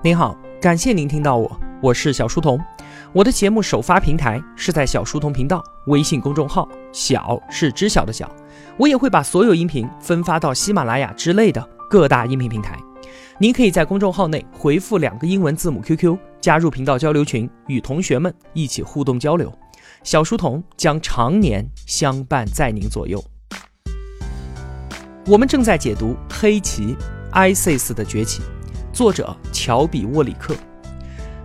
您好，感谢您听到我，我是小书童。我的节目首发平台是在小书童频道微信公众号，小是知晓的小。我也会把所有音频分发到喜马拉雅之类的各大音频平台。您可以在公众号内回复两个英文字母 QQ，加入频道交流群，与同学们一起互动交流。小书童将常年相伴在您左右。我们正在解读黑旗 ISIS 的崛起，作者乔比沃里克。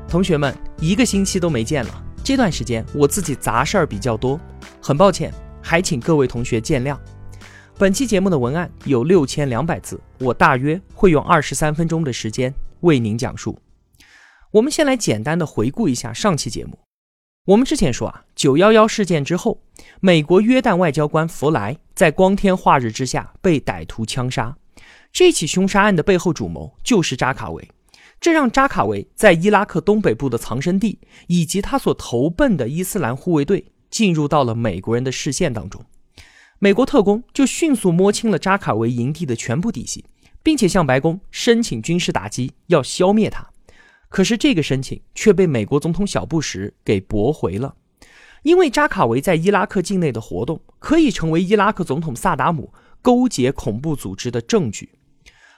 同学们，一个星期都没见了，这段时间我自己杂事儿比较多，很抱歉，还请各位同学见谅。本期节目的文案有六千两百字，我大约会用二十三分钟的时间为您讲述。我们先来简单的回顾一下上期节目。我们之前说啊，九幺幺事件之后，美国约旦外交官弗莱在光天化日之下被歹徒枪杀。这起凶杀案的背后主谋就是扎卡维，这让扎卡维在伊拉克东北部的藏身地以及他所投奔的伊斯兰护卫队进入到了美国人的视线当中。美国特工就迅速摸清了扎卡维营地的全部底细，并且向白宫申请军事打击，要消灭他。可是这个申请却被美国总统小布什给驳回了，因为扎卡维在伊拉克境内的活动可以成为伊拉克总统萨达姆勾结恐怖组织的证据。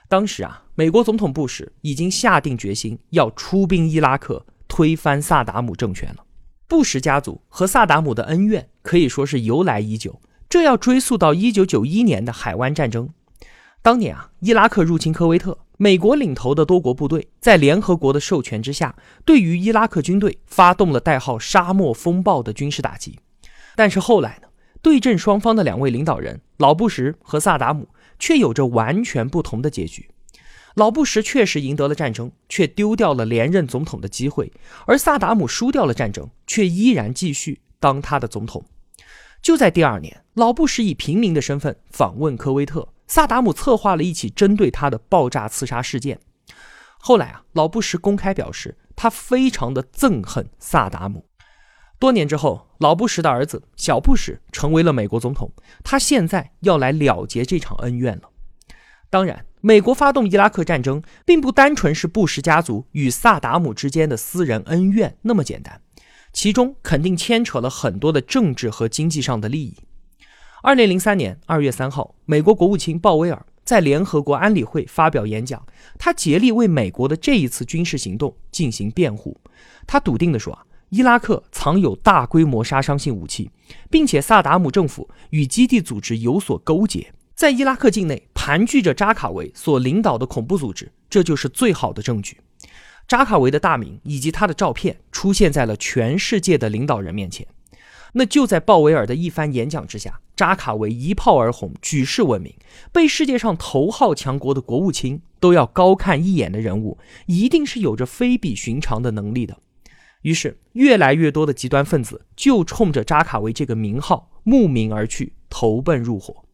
当时啊，美国总统布什已经下定决心要出兵伊拉克推翻萨达姆政权了。布什家族和萨达姆的恩怨可以说是由来已久，这要追溯到1991年的海湾战争。当年啊，伊拉克入侵科威特。美国领头的多国部队在联合国的授权之下，对于伊拉克军队发动了代号“沙漠风暴”的军事打击。但是后来呢，对阵双方的两位领导人老布什和萨达姆却有着完全不同的结局。老布什确实赢得了战争，却丢掉了连任总统的机会；而萨达姆输掉了战争，却依然继续当他的总统。就在第二年，老布什以平民的身份访问科威特。萨达姆策划了一起针对他的爆炸刺杀事件。后来啊，老布什公开表示，他非常的憎恨萨达姆。多年之后，老布什的儿子小布什成为了美国总统，他现在要来了结这场恩怨了。当然，美国发动伊拉克战争，并不单纯是布什家族与萨达姆之间的私人恩怨那么简单，其中肯定牵扯了很多的政治和经济上的利益。二零零三年二月三号，美国国务卿鲍威尔在联合国安理会发表演讲，他竭力为美国的这一次军事行动进行辩护。他笃定地说：“啊，伊拉克藏有大规模杀伤性武器，并且萨达姆政府与基地组织有所勾结，在伊拉克境内盘踞着扎卡维所领导的恐怖组织，这就是最好的证据。”扎卡维的大名以及他的照片出现在了全世界的领导人面前。那就在鲍威尔的一番演讲之下，扎卡维一炮而红，举世闻名，被世界上头号强国的国务卿都要高看一眼的人物，一定是有着非比寻常的能力的。于是，越来越多的极端分子就冲着扎卡维这个名号慕名而去，投奔入伙。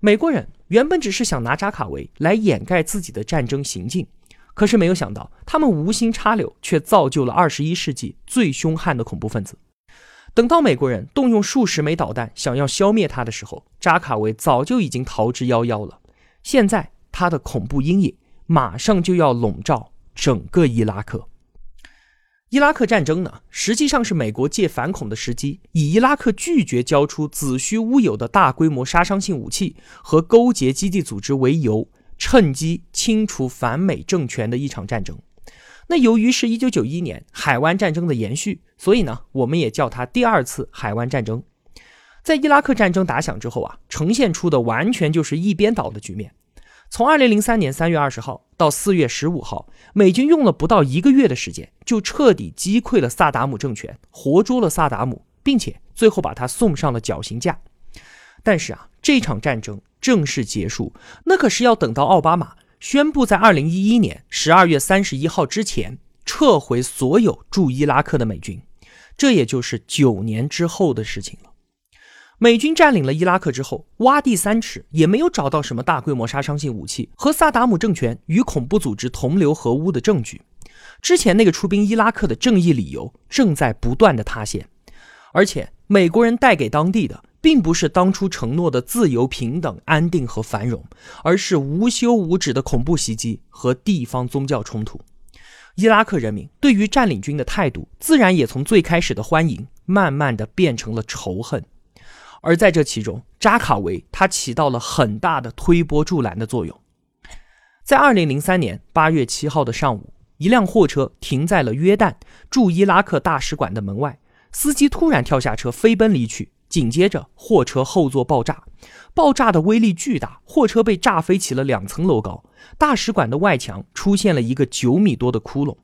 美国人原本只是想拿扎卡维来掩盖自己的战争行径，可是没有想到，他们无心插柳，却造就了二十一世纪最凶悍的恐怖分子。等到美国人动用数十枚导弹想要消灭他的时候，扎卡维早就已经逃之夭夭了。现在他的恐怖阴影马上就要笼罩整个伊拉克。伊拉克战争呢，实际上是美国借反恐的时机，以伊拉克拒绝交出子虚乌有的大规模杀伤性武器和勾结基地组织为由，趁机清除反美政权的一场战争。那由于是一九九一年海湾战争的延续，所以呢，我们也叫它第二次海湾战争。在伊拉克战争打响之后啊，呈现出的完全就是一边倒的局面。从二零零三年三月二十号到四月十五号，美军用了不到一个月的时间，就彻底击溃了萨达姆政权，活捉了萨达姆，并且最后把他送上了绞刑架。但是啊，这场战争正式结束，那可是要等到奥巴马。宣布在二零一一年十二月三十一号之前撤回所有驻伊拉克的美军，这也就是九年之后的事情了。美军占领了伊拉克之后，挖地三尺也没有找到什么大规模杀伤性武器和萨达姆政权与恐怖组织同流合污的证据。之前那个出兵伊拉克的正义理由正在不断的塌陷，而且美国人带给当地的。并不是当初承诺的自由、平等、安定和繁荣，而是无休无止的恐怖袭击和地方宗教冲突。伊拉克人民对于占领军的态度，自然也从最开始的欢迎，慢慢的变成了仇恨。而在这其中，扎卡维他起到了很大的推波助澜的作用。在二零零三年八月七号的上午，一辆货车停在了约旦驻伊拉克大使馆的门外，司机突然跳下车飞奔离去。紧接着，货车后座爆炸，爆炸的威力巨大，货车被炸飞起了两层楼高，大使馆的外墙出现了一个九米多的窟窿。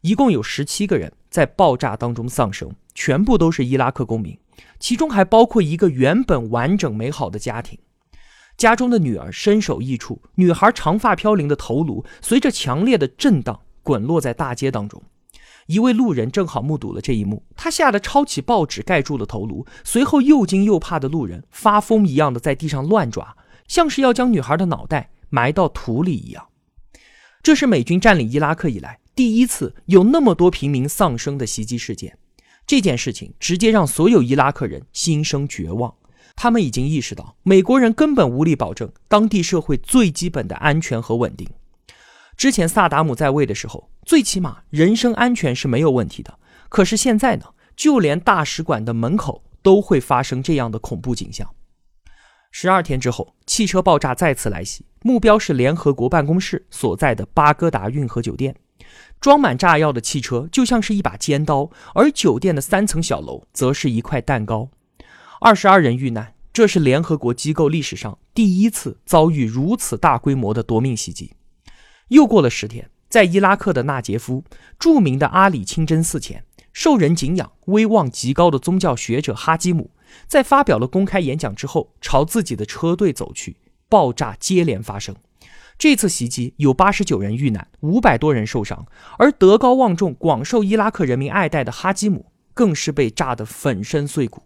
一共有十七个人在爆炸当中丧生，全部都是伊拉克公民，其中还包括一个原本完整美好的家庭。家中的女儿身首异处，女孩长发飘零的头颅随着强烈的震荡滚落在大街当中。一位路人正好目睹了这一幕，他吓得抄起报纸盖住了头颅，随后又惊又怕的路人发疯一样的在地上乱抓，像是要将女孩的脑袋埋到土里一样。这是美军占领伊拉克以来第一次有那么多平民丧生的袭击事件，这件事情直接让所有伊拉克人心生绝望。他们已经意识到，美国人根本无力保证当地社会最基本的安全和稳定。之前萨达姆在位的时候，最起码人身安全是没有问题的。可是现在呢，就连大使馆的门口都会发生这样的恐怖景象。十二天之后，汽车爆炸再次来袭，目标是联合国办公室所在的巴格达运河酒店。装满炸药的汽车就像是一把尖刀，而酒店的三层小楼则是一块蛋糕。二十二人遇难，这是联合国机构历史上第一次遭遇如此大规模的夺命袭击。又过了十天，在伊拉克的纳杰夫，著名的阿里清真寺前，受人敬仰、威望极高的宗教学者哈基姆，在发表了公开演讲之后，朝自己的车队走去，爆炸接连发生。这次袭击有八十九人遇难，五百多人受伤，而德高望重、广受伊拉克人民爱戴的哈基姆，更是被炸得粉身碎骨。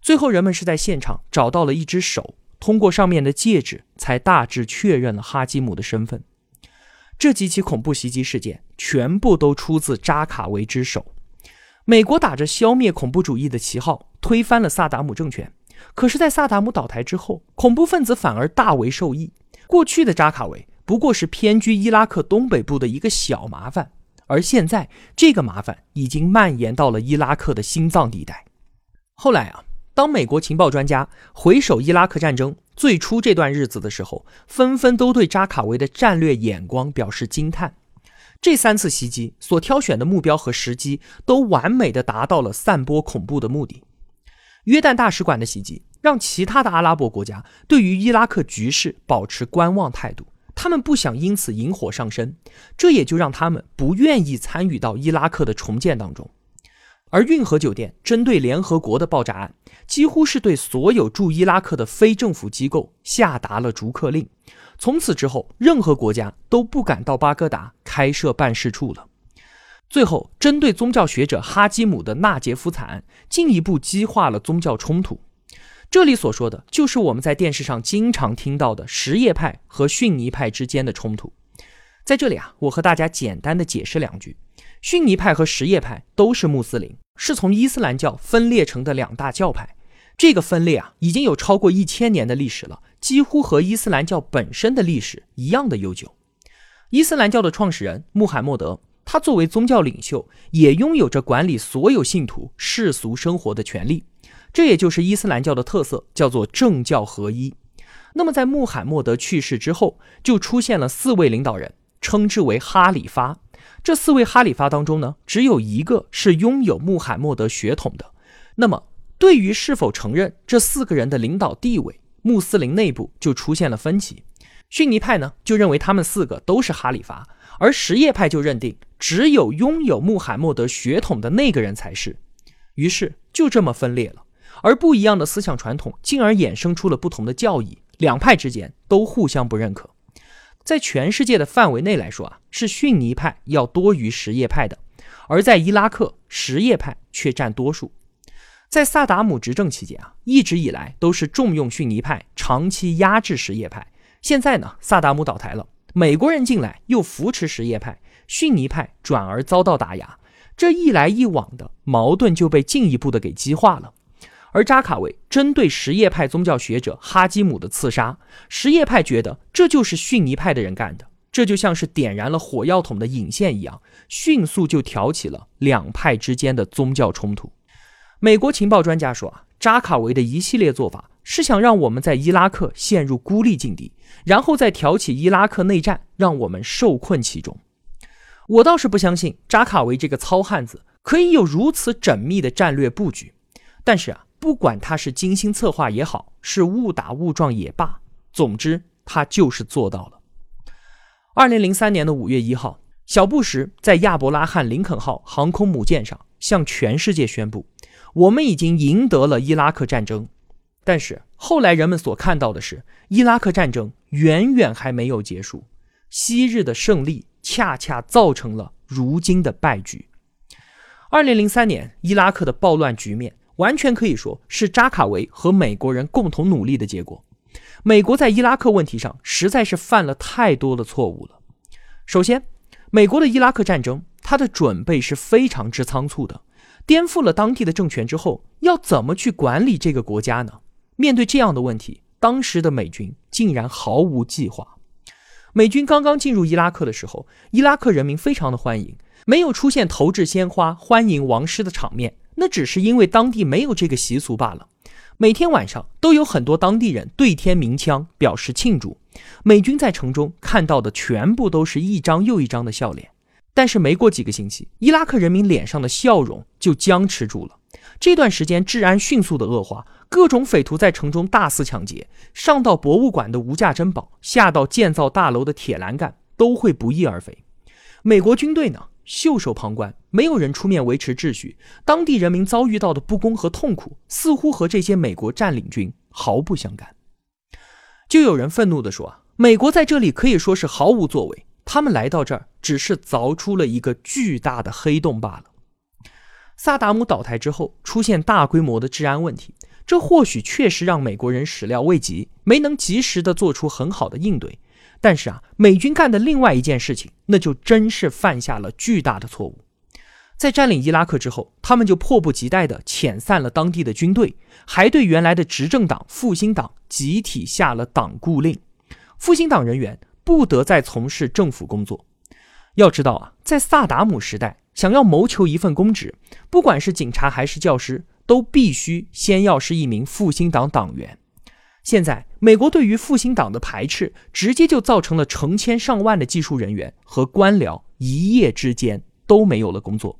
最后，人们是在现场找到了一只手，通过上面的戒指，才大致确认了哈基姆的身份。这几起恐怖袭击事件全部都出自扎卡维之手。美国打着消灭恐怖主义的旗号，推翻了萨达姆政权。可是，在萨达姆倒台之后，恐怖分子反而大为受益。过去的扎卡维不过是偏居伊拉克东北部的一个小麻烦，而现在这个麻烦已经蔓延到了伊拉克的心脏地带。后来啊。当美国情报专家回首伊拉克战争最初这段日子的时候，纷纷都对扎卡维的战略眼光表示惊叹。这三次袭击所挑选的目标和时机都完美的达到了散播恐怖的目的。约旦大使馆的袭击让其他的阿拉伯国家对于伊拉克局势保持观望态度，他们不想因此引火上身，这也就让他们不愿意参与到伊拉克的重建当中。而运河酒店针对联合国的爆炸案，几乎是对所有驻伊拉克的非政府机构下达了逐客令。从此之后，任何国家都不敢到巴格达开设办事处了。最后，针对宗教学者哈基姆的纳杰夫惨案，进一步激化了宗教冲突。这里所说的就是我们在电视上经常听到的什叶派和逊尼派之间的冲突。在这里啊，我和大家简单的解释两句。逊尼派和什叶派都是穆斯林，是从伊斯兰教分裂成的两大教派。这个分裂啊，已经有超过一千年的历史了，几乎和伊斯兰教本身的历史一样的悠久。伊斯兰教的创始人穆罕默德，他作为宗教领袖，也拥有着管理所有信徒世俗生活的权利。这也就是伊斯兰教的特色，叫做政教合一。那么，在穆罕默德去世之后，就出现了四位领导人，称之为哈里发。这四位哈里发当中呢，只有一个是拥有穆罕默德血统的。那么，对于是否承认这四个人的领导地位，穆斯林内部就出现了分歧。逊尼派呢，就认为他们四个都是哈里发，而什叶派就认定只有拥有穆罕默德血统的那个人才是。于是就这么分裂了。而不一样的思想传统，进而衍生出了不同的教义，两派之间都互相不认可。在全世界的范围内来说啊，是逊尼派要多于什叶派的，而在伊拉克，什叶派却占多数。在萨达姆执政期间啊，一直以来都是重用逊尼派，长期压制什叶派。现在呢，萨达姆倒台了，美国人进来又扶持什叶派，逊尼派转而遭到打压，这一来一往的矛盾就被进一步的给激化了。而扎卡维针对什叶派宗教学者哈基姆的刺杀，什叶派觉得这就是逊尼派的人干的，这就像是点燃了火药桶的引线一样，迅速就挑起了两派之间的宗教冲突。美国情报专家说啊，扎卡维的一系列做法是想让我们在伊拉克陷入孤立境地，然后再挑起伊拉克内战，让我们受困其中。我倒是不相信扎卡维这个糙汉子可以有如此缜密的战略布局，但是啊，不管他是精心策划也好，是误打误撞也罢，总之他就是做到了。二零零三年的五月一号，小布什在亚伯拉罕林肯号航空母舰上向全世界宣布。我们已经赢得了伊拉克战争，但是后来人们所看到的是，伊拉克战争远远还没有结束。昔日的胜利恰恰造成了如今的败局。二零零三年伊拉克的暴乱局面，完全可以说是扎卡维和美国人共同努力的结果。美国在伊拉克问题上实在是犯了太多的错误了。首先，美国的伊拉克战争，它的准备是非常之仓促的。颠覆了当地的政权之后，要怎么去管理这个国家呢？面对这样的问题，当时的美军竟然毫无计划。美军刚刚进入伊拉克的时候，伊拉克人民非常的欢迎，没有出现投掷鲜花欢迎王师的场面，那只是因为当地没有这个习俗罢了。每天晚上都有很多当地人对天鸣枪表示庆祝，美军在城中看到的全部都是一张又一张的笑脸。但是没过几个星期，伊拉克人民脸上的笑容就僵持住了。这段时间治安迅速的恶化，各种匪徒在城中大肆抢劫，上到博物馆的无价珍宝，下到建造大楼的铁栏杆，都会不翼而飞。美国军队呢，袖手旁观，没有人出面维持秩序。当地人民遭遇到的不公和痛苦，似乎和这些美国占领军毫不相干。就有人愤怒地说：“，美国在这里可以说是毫无作为。”他们来到这儿，只是凿出了一个巨大的黑洞罢了。萨达姆倒台之后，出现大规模的治安问题，这或许确实让美国人始料未及，没能及时的做出很好的应对。但是啊，美军干的另外一件事情，那就真是犯下了巨大的错误。在占领伊拉克之后，他们就迫不及待地遣散了当地的军队，还对原来的执政党复兴党集体下了党固令。复兴党人员。不得再从事政府工作。要知道啊，在萨达姆时代，想要谋求一份公职，不管是警察还是教师，都必须先要是一名复兴党党员。现在，美国对于复兴党的排斥，直接就造成了成千上万的技术人员和官僚一夜之间都没有了工作。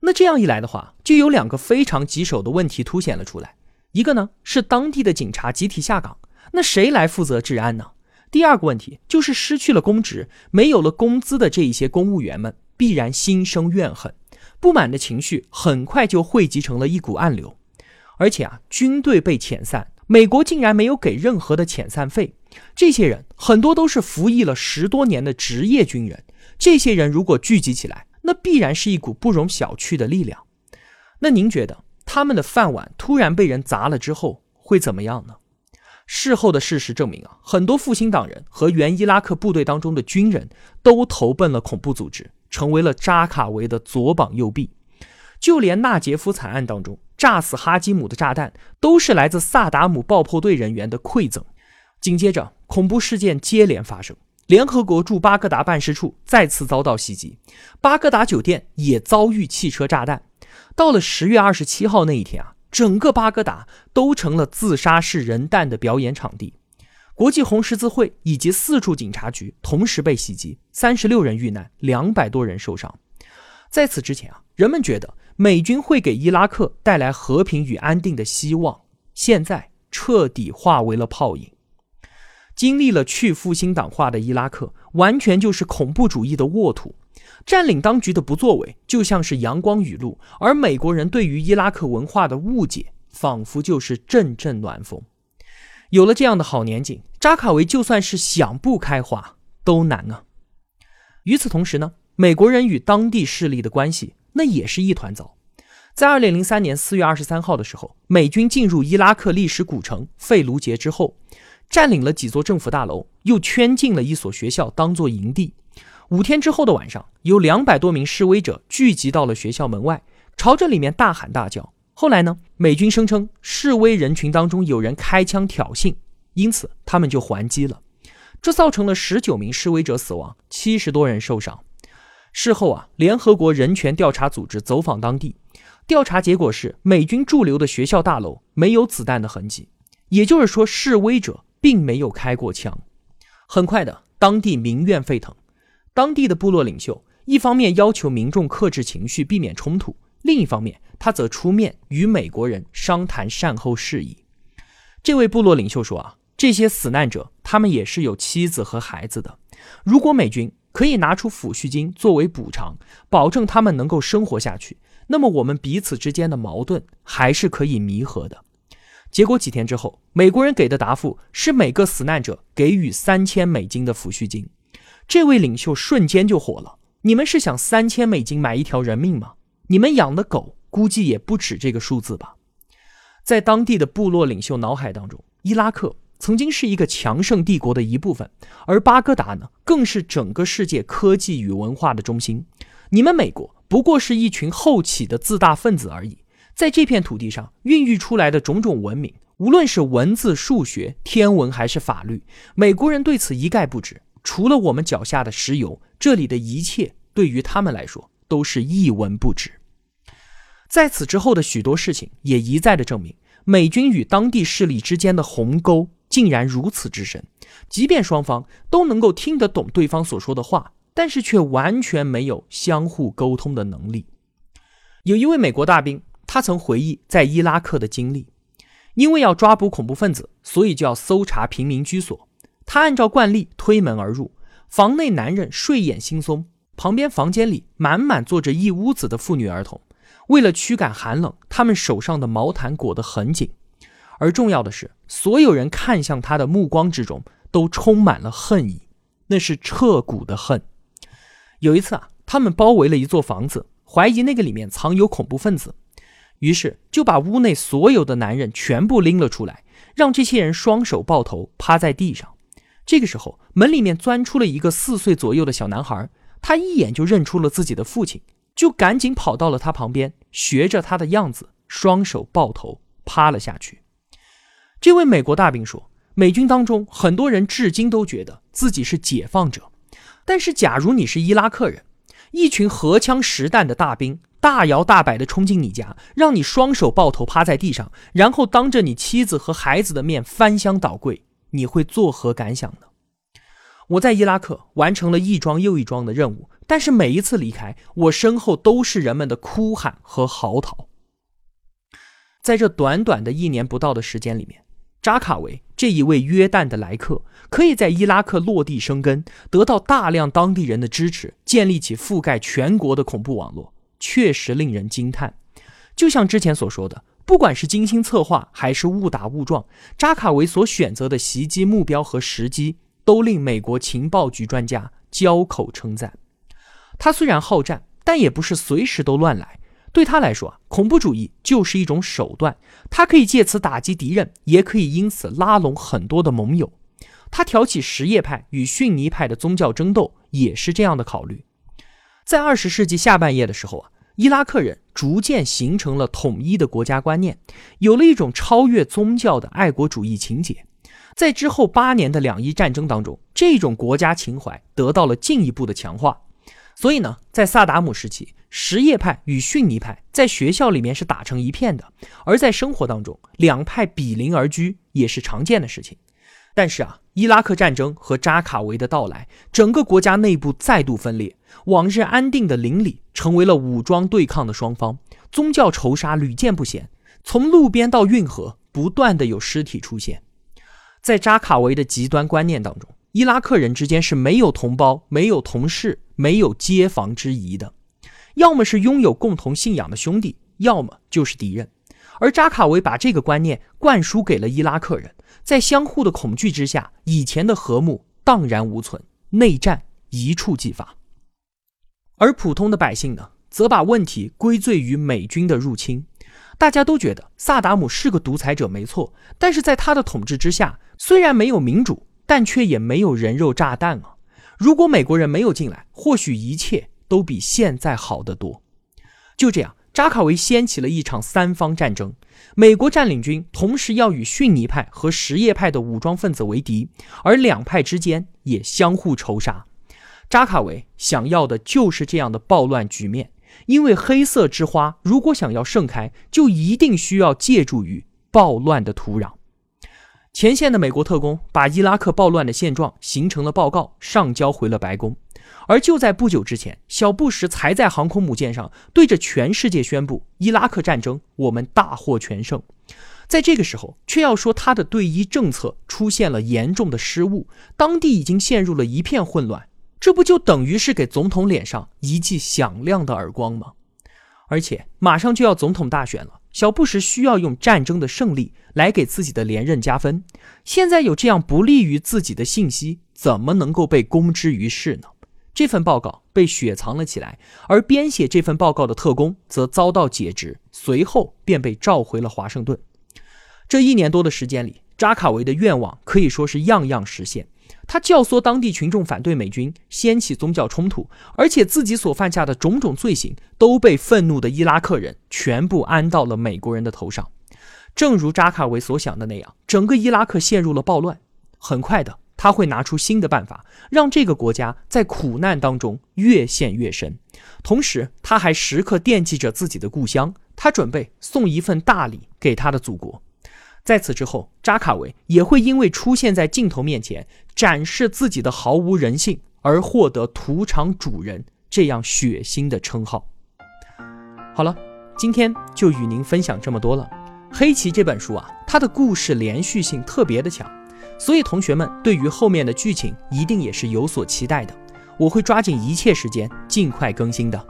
那这样一来的话，就有两个非常棘手的问题凸显了出来。一个呢，是当地的警察集体下岗，那谁来负责治安呢？第二个问题就是失去了公职、没有了工资的这一些公务员们，必然心生怨恨，不满的情绪很快就汇集成了一股暗流。而且啊，军队被遣散，美国竟然没有给任何的遣散费。这些人很多都是服役了十多年的职业军人，这些人如果聚集起来，那必然是一股不容小觑的力量。那您觉得他们的饭碗突然被人砸了之后会怎么样呢？事后的事实证明啊，很多复兴党人和原伊拉克部队当中的军人都投奔了恐怖组织，成为了扎卡维的左膀右臂。就连纳杰夫惨案当中炸死哈基姆的炸弹，都是来自萨达姆爆破队人员的馈赠。紧接着，恐怖事件接连发生，联合国驻巴格达办事处再次遭到袭击，巴格达酒店也遭遇汽车炸弹。到了十月二十七号那一天啊。整个巴格达都成了自杀式人弹的表演场地，国际红十字会以及四处警察局同时被袭击，三十六人遇难，两百多人受伤。在此之前啊，人们觉得美军会给伊拉克带来和平与安定的希望，现在彻底化为了泡影。经历了去复兴党化的伊拉克，完全就是恐怖主义的沃土。占领当局的不作为就像是阳光雨露，而美国人对于伊拉克文化的误解仿佛就是阵阵暖风。有了这样的好年景，扎卡维就算是想不开花都难啊。与此同时呢，美国人与当地势力的关系那也是一团糟。在二零零三年四月二十三号的时候，美军进入伊拉克历史古城费卢杰之后，占领了几座政府大楼，又圈进了一所学校当做营地。五天之后的晚上，有两百多名示威者聚集到了学校门外，朝着里面大喊大叫。后来呢，美军声称示威人群当中有人开枪挑衅，因此他们就还击了。这造成了十九名示威者死亡，七十多人受伤。事后啊，联合国人权调查组织走访当地，调查结果是美军驻留的学校大楼没有子弹的痕迹，也就是说示威者并没有开过枪。很快的，当地民怨沸腾，当地的部落领袖一方面要求民众克制情绪，避免冲突，另一方面他则出面与美国人商谈善后事宜。这位部落领袖说啊，这些死难者他们也是有妻子和孩子的，如果美军。可以拿出抚恤金作为补偿，保证他们能够生活下去。那么我们彼此之间的矛盾还是可以弥合的。结果几天之后，美国人给的答复是每个死难者给予三千美金的抚恤金。这位领袖瞬间就火了：“你们是想三千美金买一条人命吗？你们养的狗估计也不止这个数字吧？”在当地的部落领袖脑海当中，伊拉克。曾经是一个强盛帝国的一部分，而巴格达呢，更是整个世界科技与文化的中心。你们美国不过是一群后起的自大分子而已。在这片土地上孕育出来的种种文明，无论是文字、数学、天文还是法律，美国人对此一概不知。除了我们脚下的石油，这里的一切对于他们来说都是一文不值。在此之后的许多事情也一再的证明，美军与当地势力之间的鸿沟。竟然如此之深，即便双方都能够听得懂对方所说的话，但是却完全没有相互沟通的能力。有一位美国大兵，他曾回忆在伊拉克的经历：因为要抓捕恐怖分子，所以就要搜查平民居所。他按照惯例推门而入，房内男人睡眼惺忪，旁边房间里满满坐着一屋子的妇女儿童。为了驱赶寒冷，他们手上的毛毯裹得很紧。而重要的是，所有人看向他的目光之中都充满了恨意，那是彻骨的恨。有一次啊，他们包围了一座房子，怀疑那个里面藏有恐怖分子，于是就把屋内所有的男人全部拎了出来，让这些人双手抱头趴在地上。这个时候，门里面钻出了一个四岁左右的小男孩，他一眼就认出了自己的父亲，就赶紧跑到了他旁边，学着他的样子，双手抱头趴了下去。这位美国大兵说：“美军当中很多人至今都觉得自己是解放者，但是假如你是伊拉克人，一群荷枪实弹的大兵大摇大摆地冲进你家，让你双手抱头趴在地上，然后当着你妻子和孩子的面翻箱倒柜，你会作何感想呢？”我在伊拉克完成了一桩又一桩的任务，但是每一次离开，我身后都是人们的哭喊和嚎啕。在这短短的一年不到的时间里面。扎卡维这一位约旦的来客，可以在伊拉克落地生根，得到大量当地人的支持，建立起覆盖全国的恐怖网络，确实令人惊叹。就像之前所说的，不管是精心策划还是误打误撞，扎卡维所选择的袭击目标和时机，都令美国情报局专家交口称赞。他虽然好战，但也不是随时都乱来。对他来说啊，恐怖主义就是一种手段，他可以借此打击敌人，也可以因此拉拢很多的盟友。他挑起什叶派与逊尼派的宗教争斗，也是这样的考虑。在二十世纪下半叶的时候啊，伊拉克人逐渐形成了统一的国家观念，有了一种超越宗教的爱国主义情节。在之后八年的两伊战争当中，这种国家情怀得到了进一步的强化。所以呢，在萨达姆时期。什叶派与逊尼派在学校里面是打成一片的，而在生活当中，两派比邻而居也是常见的事情。但是啊，伊拉克战争和扎卡维的到来，整个国家内部再度分裂，往日安定的邻里成为了武装对抗的双方，宗教仇杀屡见不鲜，从路边到运河，不断的有尸体出现。在扎卡维的极端观念当中，伊拉克人之间是没有同胞、没有同事、没有街坊之谊的。要么是拥有共同信仰的兄弟，要么就是敌人。而扎卡维把这个观念灌输给了伊拉克人，在相互的恐惧之下，以前的和睦荡然无存，内战一触即发。而普通的百姓呢，则把问题归罪于美军的入侵。大家都觉得萨达姆是个独裁者，没错，但是在他的统治之下，虽然没有民主，但却也没有人肉炸弹啊。如果美国人没有进来，或许一切。都比现在好得多。就这样，扎卡维掀起了一场三方战争。美国占领军同时要与逊尼派和什叶派的武装分子为敌，而两派之间也相互仇杀。扎卡维想要的就是这样的暴乱局面，因为黑色之花如果想要盛开，就一定需要借助于暴乱的土壤。前线的美国特工把伊拉克暴乱的现状形成了报告，上交回了白宫。而就在不久之前，小布什才在航空母舰上对着全世界宣布：伊拉克战争我们大获全胜。在这个时候，却要说他的对伊政策出现了严重的失误，当地已经陷入了一片混乱。这不就等于是给总统脸上一记响亮的耳光吗？而且马上就要总统大选了。小布什需要用战争的胜利来给自己的连任加分。现在有这样不利于自己的信息，怎么能够被公之于世呢？这份报告被雪藏了起来，而编写这份报告的特工则遭到解职，随后便被召回了华盛顿。这一年多的时间里，扎卡维的愿望可以说是样样实现。他教唆当地群众反对美军，掀起宗教冲突，而且自己所犯下的种种罪行都被愤怒的伊拉克人全部安到了美国人的头上。正如扎卡维所想的那样，整个伊拉克陷入了暴乱。很快的，他会拿出新的办法，让这个国家在苦难当中越陷越深。同时，他还时刻惦记着自己的故乡，他准备送一份大礼给他的祖国。在此之后，扎卡维也会因为出现在镜头面前展示自己的毫无人性而获得“屠场主人”这样血腥的称号。好了，今天就与您分享这么多了。《黑旗》这本书啊，它的故事连续性特别的强，所以同学们对于后面的剧情一定也是有所期待的。我会抓紧一切时间尽快更新的。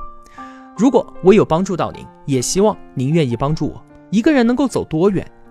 如果我有帮助到您，也希望您愿意帮助我。一个人能够走多远？